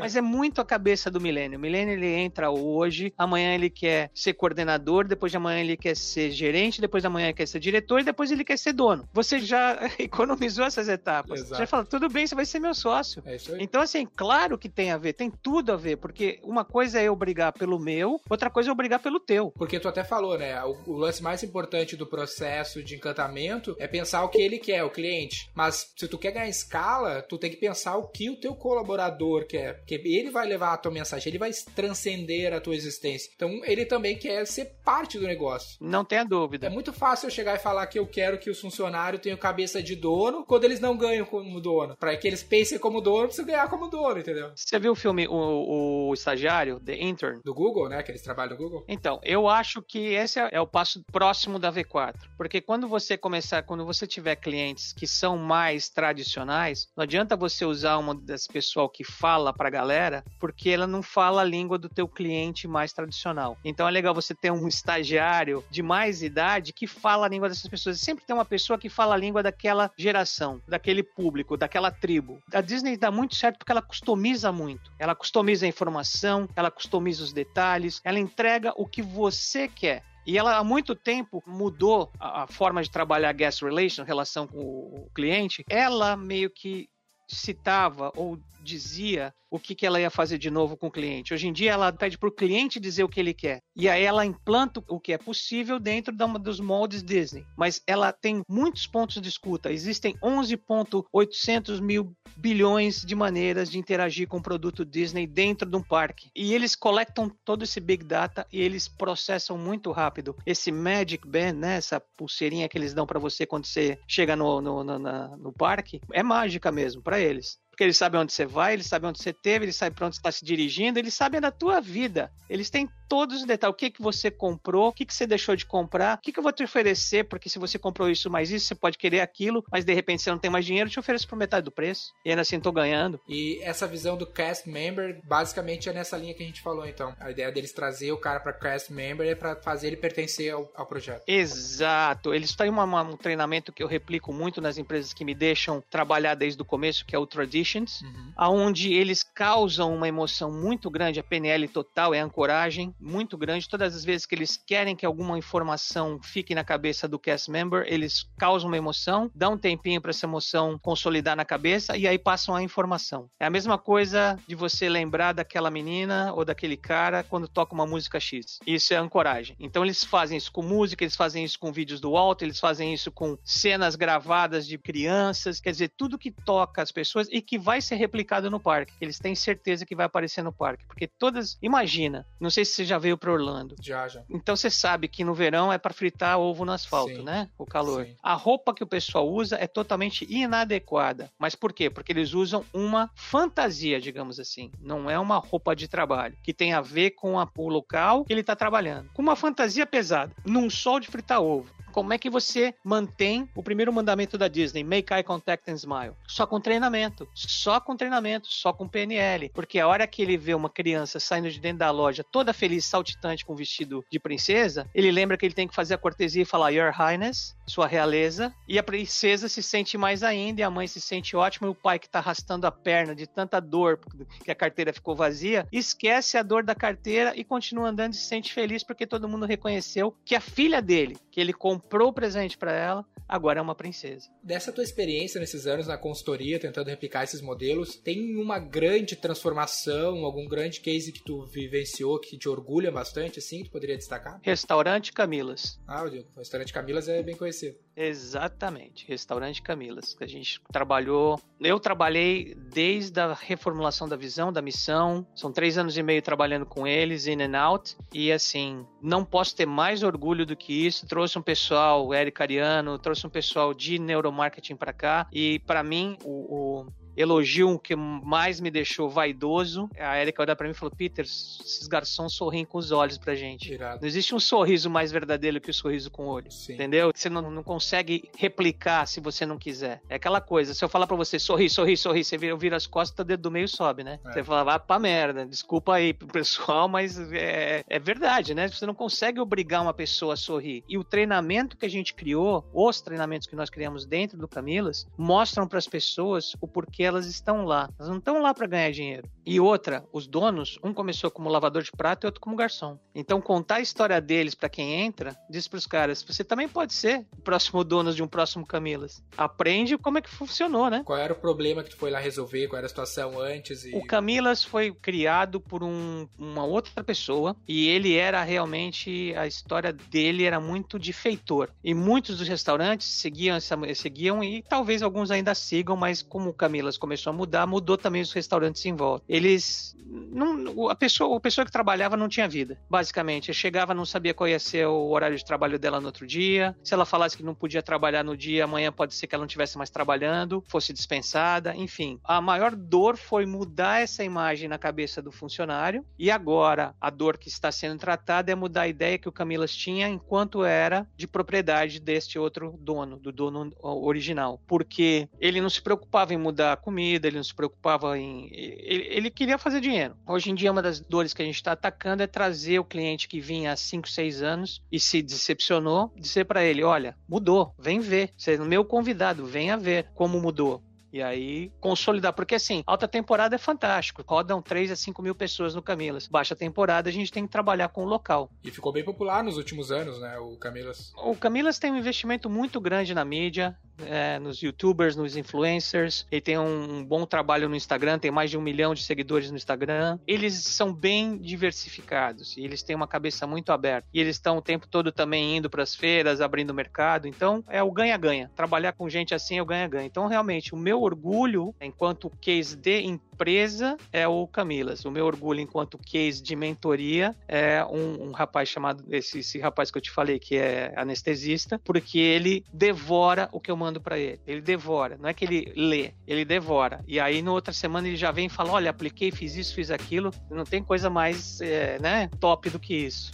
Mas é muito a cabeça do Milênio. O Milênio ele entra hoje, amanhã ele quer ser coordenador, depois de amanhã ele quer ser gerente, depois de amanhã ele quer ser diretor e depois ele quer ser dono. Você já economizou essas etapas. Exato. Já fala, tudo bem, você vai ser meu sócio. É isso aí. Então, assim, claro que tem a ver, tem tudo a ver, porque uma coisa é eu brigar pelo meu, outra coisa é eu brigar pelo teu. Porque tu até falou, né? O, o lance mais importante do processo de encantamento é pensar o que ele quer, o cliente. Mas se tu quer ganhar escala, tu tem que pensar o que o teu colaborador quer. Porque ele vai levar a tua mensagem, ele vai transcender a tua existência. Então, ele também quer ser parte do negócio. Não tenha dúvida. É muito fácil eu chegar e falar que eu quero que os funcionários tenham cabeça de dono quando eles não ganham como dono. Para que eles pensem como dono, precisa ganhar como dono, entendeu? Você viu o filme O, o Estagiário, The Intern? Do Google, né? Que eles trabalham no Google. Então, eu acho que esse é o passo próximo da V4. Porque quando você começar, quando você tiver clientes que são mais tradicionais, não adianta você usar uma desse pessoal que fala pra galera, porque ela não fala a língua do teu cliente mais tradicional. Então é legal você ter um estagiário de mais idade que fala a língua dessas pessoas. Sempre tem uma pessoa que fala a língua daquela geração, daquele público, daquela tribo. A Disney dá muito certo porque ela customiza muito. Ela customiza a informação, ela customiza os detalhes, ela entrega o que você quer. E ela há muito tempo mudou a, a forma de trabalhar guest relation, relação com o cliente. Ela meio que citava ou dizia o que, que ela ia fazer de novo com o cliente. Hoje em dia, ela pede para o cliente dizer o que ele quer. E aí ela implanta o que é possível dentro da, dos moldes Disney. Mas ela tem muitos pontos de escuta. Existem 11,800 mil bilhões de maneiras de interagir com o produto Disney dentro de um parque. E eles coletam todo esse Big Data e eles processam muito rápido. Esse Magic Band, né, essa pulseirinha que eles dão para você quando você chega no, no, no, no parque, é mágica mesmo para eles porque eles sabem onde você vai, eles sabem onde você teve, eles sabem para onde você está se dirigindo, eles sabem da tua vida. Eles têm todos os detalhes. O que, que você comprou, o que, que você deixou de comprar, o que, que eu vou te oferecer, porque se você comprou isso mais isso, você pode querer aquilo, mas de repente você não tem mais dinheiro, eu te ofereço por metade do preço. E ainda assim estou ganhando. E essa visão do cast member, basicamente é nessa linha que a gente falou, então. A ideia deles trazer o cara para cast member é para fazer ele pertencer ao, ao, projeto. Exato. Eles têm uma, uma, um treinamento que eu replico muito nas empresas que me deixam trabalhar desde o começo, que é o Traditions, uhum. aonde eles causam uma emoção muito grande, a PNL total é ancoragem, muito grande. Todas as vezes que eles querem que alguma informação fique na cabeça do cast member, eles causam uma emoção, dão um tempinho para essa emoção consolidar na cabeça e aí passam a informação. É a mesma coisa de você lembrar daquela menina ou daquele cara quando toca uma música X. Isso é ancoragem. Então eles fazem isso com música, eles fazem isso com vídeos do Walt, eles fazem isso com cenas gravadas de crianças, quer dizer, tudo que toca as pessoas e que vai ser replicado no parque. Eles têm certeza que vai aparecer no parque, porque todas, imagina, não sei se você já veio para Orlando. Já, já. Então você sabe que no verão é para fritar ovo no asfalto, Sim. né? O calor. Sim. A roupa que o pessoal usa é totalmente inadequada. Mas por quê? Porque eles usam uma fantasia, digamos assim. Não é uma roupa de trabalho que tem a ver com a, o local que ele está trabalhando. Com uma fantasia pesada, num sol de fritar ovo. Como é que você mantém o primeiro mandamento da Disney, make eye contact and smile? Só com treinamento, só com treinamento, só com PNL. Porque a hora que ele vê uma criança saindo de dentro da loja toda feliz, saltitante com vestido de princesa, ele lembra que ele tem que fazer a cortesia e falar Your Highness, sua realeza, e a princesa se sente mais ainda, e a mãe se sente ótima, e o pai que tá arrastando a perna de tanta dor que a carteira ficou vazia, esquece a dor da carteira e continua andando e se sente feliz porque todo mundo reconheceu que a filha dele, que ele comprou comprou o presente para ela, agora é uma princesa. Dessa tua experiência nesses anos na consultoria, tentando replicar esses modelos, tem uma grande transformação, algum grande case que tu vivenciou que te orgulha bastante, assim, que tu poderia destacar? Restaurante Camilas. Ah, o restaurante Camilas é bem conhecido. Exatamente, restaurante Camilas, que a gente trabalhou. Eu trabalhei desde a reformulação da visão, da missão. São três anos e meio trabalhando com eles, in and out. E assim, não posso ter mais orgulho do que isso. Trouxe um pessoal, o Eric Ariano, trouxe um pessoal de neuromarketing para cá. E para mim, o, o elogio que mais me deixou vaidoso. A Erika olhou para mim e falou: Peter, esses garçons sorriem com os olhos pra gente. Irado. Não existe um sorriso mais verdadeiro que o sorriso com o olho. Sim. Entendeu? Você não, não consegue replicar se você não quiser. É aquela coisa: se eu falar para você sorri, sorri, sorri, você vira, vira as costas, o dedo do meio sobe, né? É. Você fala, vá pra merda. Desculpa aí pro pessoal, mas é, é verdade, né? Você não consegue obrigar uma pessoa a sorrir. E o treinamento que a gente criou, os treinamentos que nós criamos dentro do Camilas, mostram para as pessoas o porquê elas estão lá. Elas não estão lá para ganhar dinheiro. E outra, os donos, um começou como lavador de prato e outro como garçom. Então, contar a história deles para quem entra, diz para os caras: você também pode ser o próximo dono de um próximo Camilas. Aprende como é que funcionou, né? Qual era o problema que tu foi lá resolver? Qual era a situação antes? E... O Camilas foi criado por um, uma outra pessoa e ele era realmente a história dele era muito de feitor. E muitos dos restaurantes seguiam essa, seguiam e talvez alguns ainda sigam, mas como o Camilas começou a mudar, mudou também os restaurantes em volta. Eles não, a pessoa, a pessoa que trabalhava não tinha vida, basicamente. chegava, não sabia qual ia ser o horário de trabalho dela no outro dia. Se ela falasse que não podia trabalhar no dia, amanhã pode ser que ela não estivesse mais trabalhando, fosse dispensada, enfim. A maior dor foi mudar essa imagem na cabeça do funcionário e agora a dor que está sendo tratada é mudar a ideia que o Camilas tinha enquanto era de propriedade deste outro dono, do dono original, porque ele não se preocupava em mudar comida, ele não se preocupava em. Ele, ele queria fazer dinheiro. Hoje em dia, uma das dores que a gente está atacando é trazer o cliente que vinha há 5, 6 anos e se decepcionou, dizer para ele: olha, mudou, vem ver. Você é meu convidado, venha ver como mudou E aí consolidar, porque assim, alta temporada é fantástico, rodam 3 a 5 mil pessoas no Camilas. Baixa temporada a gente tem que trabalhar com o local. E ficou bem popular nos últimos anos, né, o Camilas. O Camilas tem um investimento muito grande na mídia, é, nos youtubers, nos influencers. Ele tem um, bom trabalho no Instagram, tem mais de um milhão de seguidores no Instagram. Eles são bem diversificados e eles têm uma cabeça muito aberta. E eles estão o tempo todo também indo para as feiras, abrindo mercado. Então é o ganha-ganha. Trabalhar com gente assim é o ganha-ganha. Então realmente o meu orgulho enquanto case de empresa é o Camilas. O meu orgulho enquanto case de mentoria é um, um rapaz chamado esse, esse rapaz que eu te falei que é anestesista, porque ele devora o que eu mando mando para ele. Ele devora. Não é que ele lê, ele devora. E aí, na outra semana, ele já vem e fala: olha, apliquei, fiz isso, fiz aquilo. Não tem coisa mais é, né, top do que isso.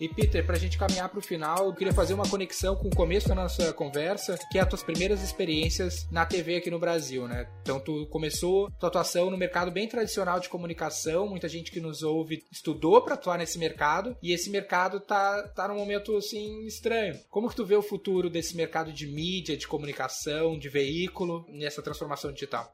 E Peter, pra gente caminhar pro final, eu queria fazer uma conexão com o começo da nossa conversa, que é as tuas primeiras experiências na TV aqui no Brasil, né? Então tu começou tua atuação no mercado bem tradicional de comunicação, muita gente que nos ouve estudou para atuar nesse mercado, e esse mercado tá, tá num momento assim estranho. Como que tu vê o futuro desse mercado de mídia, de comunicação, de veículo nessa transformação digital?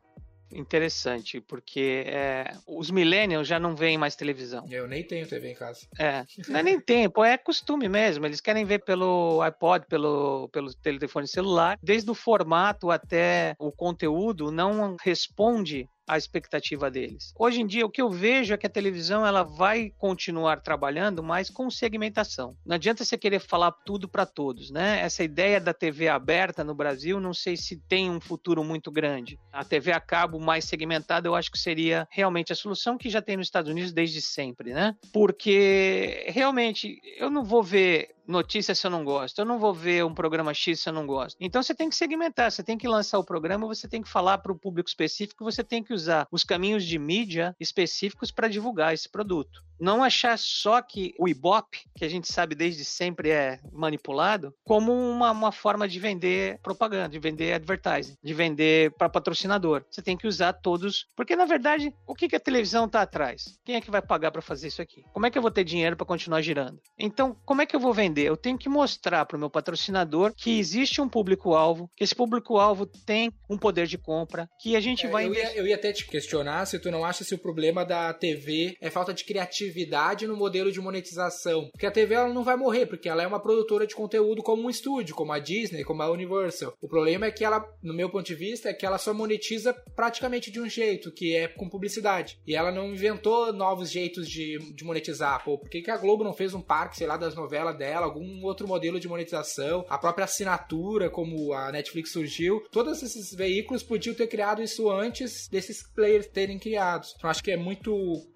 Interessante, porque é, os millennials já não veem mais televisão. Eu nem tenho TV em casa. É, não é nem tempo, é costume mesmo. Eles querem ver pelo iPod, pelo, pelo telefone celular. Desde o formato até o conteúdo, não responde a expectativa deles. Hoje em dia, o que eu vejo é que a televisão ela vai continuar trabalhando, mas com segmentação. Não adianta você querer falar tudo para todos, né? Essa ideia da TV aberta no Brasil, não sei se tem um futuro muito grande. A TV a cabo mais segmentada, eu acho que seria realmente a solução que já tem nos Estados Unidos desde sempre, né? Porque realmente eu não vou ver notícia se eu não gosto, eu não vou ver um programa X se eu não gosto. Então você tem que segmentar, você tem que lançar o programa, você tem que falar para o público específico, você tem que usar os caminhos de mídia específicos para divulgar esse produto não achar só que o Ibope, que a gente sabe desde sempre é manipulado, como uma, uma forma de vender propaganda, de vender advertising, de vender para patrocinador. Você tem que usar todos, porque na verdade, o que, que a televisão está atrás? Quem é que vai pagar para fazer isso aqui? Como é que eu vou ter dinheiro para continuar girando? Então, como é que eu vou vender? Eu tenho que mostrar para o meu patrocinador que existe um público-alvo, que esse público-alvo tem um poder de compra, que a gente é, vai. Eu ia, eu ia até te questionar se tu não acha se o problema da TV é falta de criatividade criatividade no modelo de monetização. Porque a TV ela não vai morrer, porque ela é uma produtora de conteúdo como um estúdio, como a Disney, como a Universal. O problema é que ela, no meu ponto de vista, é que ela só monetiza praticamente de um jeito, que é com publicidade. E ela não inventou novos jeitos de, de monetizar. Pô, por que, que a Globo não fez um parque, sei lá, das novelas dela, algum outro modelo de monetização? A própria assinatura, como a Netflix surgiu. Todos esses veículos podiam ter criado isso antes desses players terem criados. Então acho que é muito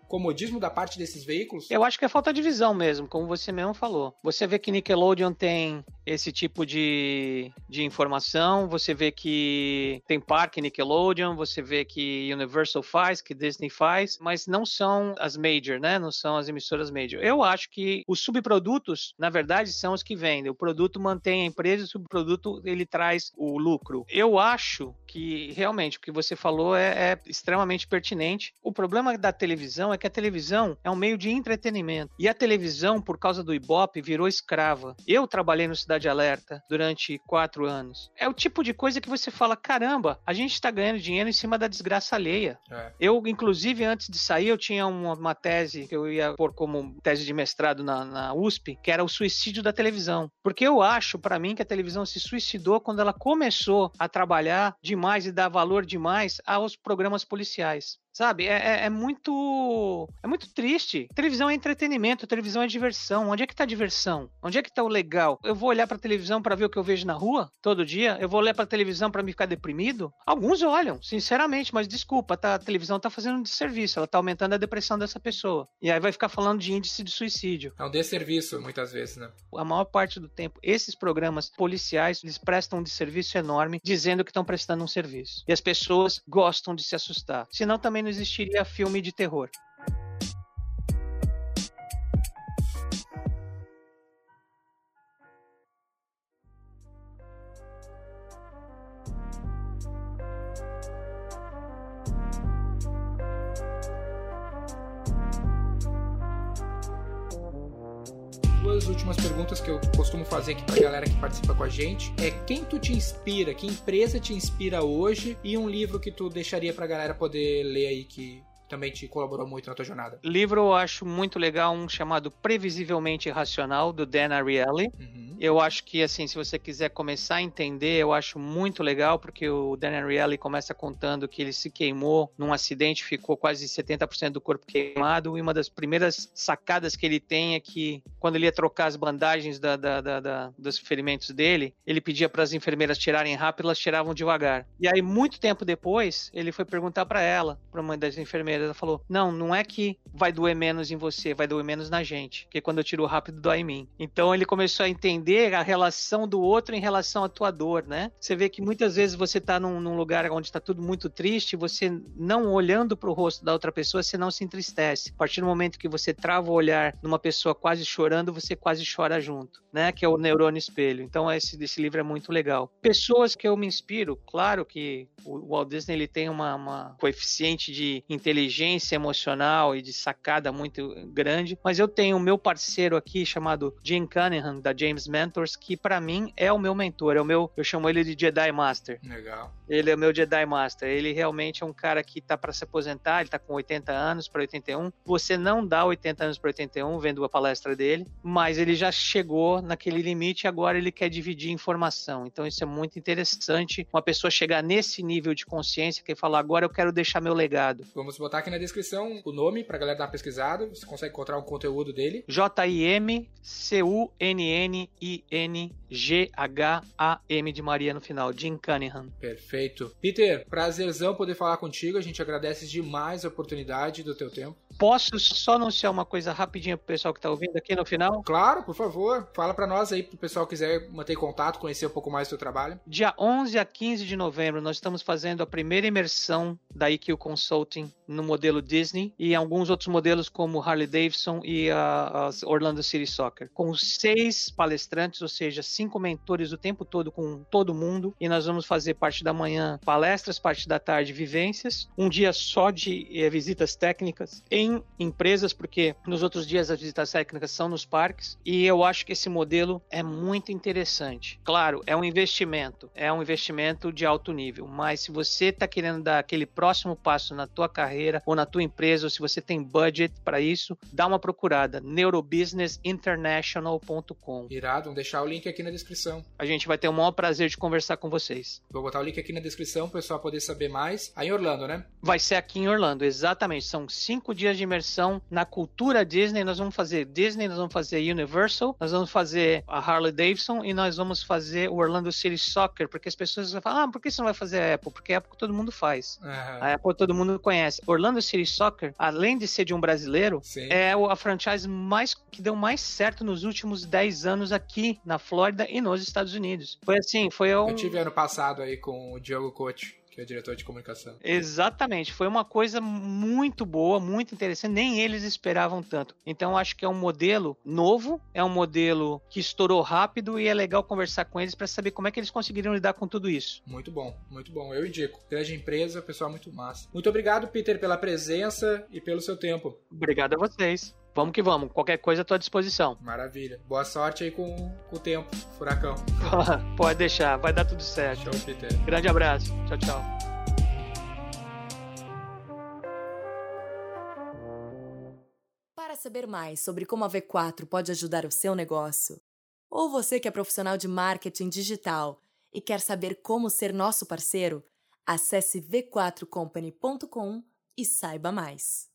comodismo da parte desses veículos? Eu acho que é falta de visão mesmo, como você mesmo falou. Você vê que Nickelodeon tem esse tipo de, de informação, você vê que tem parque Nickelodeon, você vê que Universal faz, que Disney faz, mas não são as major, né? Não são as emissoras major. Eu acho que os subprodutos, na verdade, são os que vendem. O produto mantém a empresa, o subproduto ele traz o lucro. Eu acho que realmente o que você falou é, é extremamente pertinente. O problema da televisão é que a televisão é um meio de entretenimento. E a televisão, por causa do Ibope, virou escrava. Eu trabalhei no Cidade Alerta durante quatro anos. É o tipo de coisa que você fala: caramba, a gente está ganhando dinheiro em cima da desgraça alheia. É. Eu, inclusive, antes de sair, eu tinha uma, uma, tese que eu ia pôr como tese de mestrado na, na USP, que era o suicídio da televisão. Porque eu acho, para mim, que a televisão se suicidou quando ela começou a trabalhar demais e dar valor demais aos programas policiais. Sabe? É, é, é, muito. É muito triste. Televisão é entretenimento, televisão é diversão. Onde é que tá a diversão? Onde é que tá o legal? Eu vou olhar pra televisão para ver o que eu vejo na rua todo dia? Eu vou olhar pra televisão para me ficar deprimido? Alguns olham, sinceramente, mas desculpa, tá, a televisão tá fazendo um desserviço, ela tá aumentando a depressão dessa pessoa. E aí vai ficar falando de índice de suicídio. É um desserviço, muitas vezes, né? A maior parte do tempo, esses programas policiais, eles prestam um desserviço enorme, dizendo que estão prestando um serviço. E as pessoas gostam de se assustar. Senão também não existiria filme de terror. Duas últimas perguntas que eu costumo fazer aqui pra galera que participa com a gente. É quem tu te inspira, que empresa te inspira hoje e um livro que tu deixaria pra galera poder ler aí que também te colaborou muito na tua jornada? Livro eu acho muito legal, um chamado Previsivelmente Irracional, do Dan Ariely. Uhum. Eu acho que, assim, se você quiser começar a entender, eu acho muito legal, porque o Dan Ariely começa contando que ele se queimou num acidente, ficou quase 70% do corpo queimado, e uma das primeiras sacadas que ele tem é que, quando ele ia trocar as bandagens da, da, da, da dos ferimentos dele, ele pedia para as enfermeiras tirarem rápido, elas tiravam devagar. E aí, muito tempo depois, ele foi perguntar para ela, para uma das enfermeiras, ela falou: Não, não é que vai doer menos em você, vai doer menos na gente. Porque quando eu tiro rápido, dói em mim. Então ele começou a entender a relação do outro em relação à tua dor, né? Você vê que muitas vezes você tá num, num lugar onde está tudo muito triste, você não olhando para o rosto da outra pessoa, você não se entristece. A partir do momento que você trava o olhar numa pessoa quase chorando, você quase chora junto, né? Que é o neurônio espelho. Então esse, esse livro é muito legal. Pessoas que eu me inspiro, claro que o Walt Disney ele tem uma, uma coeficiente de inteligência emocional e de sacada muito grande, mas eu tenho o meu parceiro aqui chamado Jim Cunningham da James Mentors, que para mim é o meu mentor, é o meu, eu chamo ele de Jedi Master. Legal. Ele é o meu Jedi Master. Ele realmente é um cara que tá para se aposentar, ele tá com 80 anos para 81. Você não dá 80 anos para 81 vendo a palestra dele, mas ele já chegou naquele limite e agora ele quer dividir informação. Então isso é muito interessante, uma pessoa chegar nesse nível de consciência que falar agora eu quero deixar meu legado. Vamos botar aqui na descrição o nome pra galera dar uma pesquisada. Você consegue encontrar um conteúdo dele. J-I-M-C-U-N-N-G-H-A-M de Maria no final. Jim Cunningham. Perfeito. Peter, prazerzão poder falar contigo. A gente agradece demais a oportunidade do teu tempo. Posso só anunciar uma coisa rapidinha pro pessoal que tá ouvindo aqui no final? Claro, por favor. Fala pra nós aí, pro pessoal que quiser manter contato, conhecer um pouco mais do teu trabalho. Dia 11 a 15 de novembro, nós estamos fazendo a primeira imersão da IQ Consulting no modelo Disney e alguns outros modelos como Harley Davidson e a, a Orlando City Soccer, com seis palestrantes, ou seja, cinco mentores o tempo todo com todo mundo. E nós vamos fazer parte da manhã palestras, parte da tarde vivências, um dia só de eh, visitas técnicas em empresas, porque nos outros dias as visitas técnicas são nos parques. E eu acho que esse modelo é muito interessante. Claro, é um investimento, é um investimento de alto nível, mas se você está querendo dar aquele próximo passo na tua carreira ou na tua empresa, ou se você tem budget para isso, dá uma procurada, neurobusinessinternational.com. Irado, vamos deixar o link aqui na descrição. A gente vai ter o maior prazer de conversar com vocês. Vou botar o link aqui na descrição pro pessoal poder saber mais. Aí em Orlando, né? Vai ser aqui em Orlando, exatamente. São cinco dias de imersão na cultura Disney. Nós vamos fazer Disney, nós vamos fazer Universal, nós vamos fazer a Harley Davidson e nós vamos fazer o Orlando City Soccer, porque as pessoas vão falar, ah, por que você não vai fazer a Apple? Porque a Apple todo mundo faz. Uhum. A Apple todo mundo conhece. Orlando City Soccer, além de ser de um brasileiro, Sim. é a franchise mais que deu mais certo nos últimos 10 anos aqui na Flórida e nos Estados Unidos. Foi assim, foi um... Eu tive ano passado aí com o Diogo Coach, que é diretor de comunicação. Exatamente, foi uma coisa muito boa, muito interessante, nem eles esperavam tanto. Então acho que é um modelo novo, é um modelo que estourou rápido e é legal conversar com eles para saber como é que eles conseguiram lidar com tudo isso. Muito bom, muito bom. Eu indico. Grande empresa, pessoal muito massa. Muito obrigado, Peter, pela presença e pelo seu tempo. Obrigado a vocês. Vamos que vamos, qualquer coisa à tua disposição. Maravilha. Boa sorte aí com, com o tempo, furacão. Pode deixar, vai dar tudo certo. Show, Peter. Grande abraço. Tchau, tchau. Para saber mais sobre como a V4 pode ajudar o seu negócio, ou você que é profissional de marketing digital e quer saber como ser nosso parceiro, acesse v4company.com e saiba mais.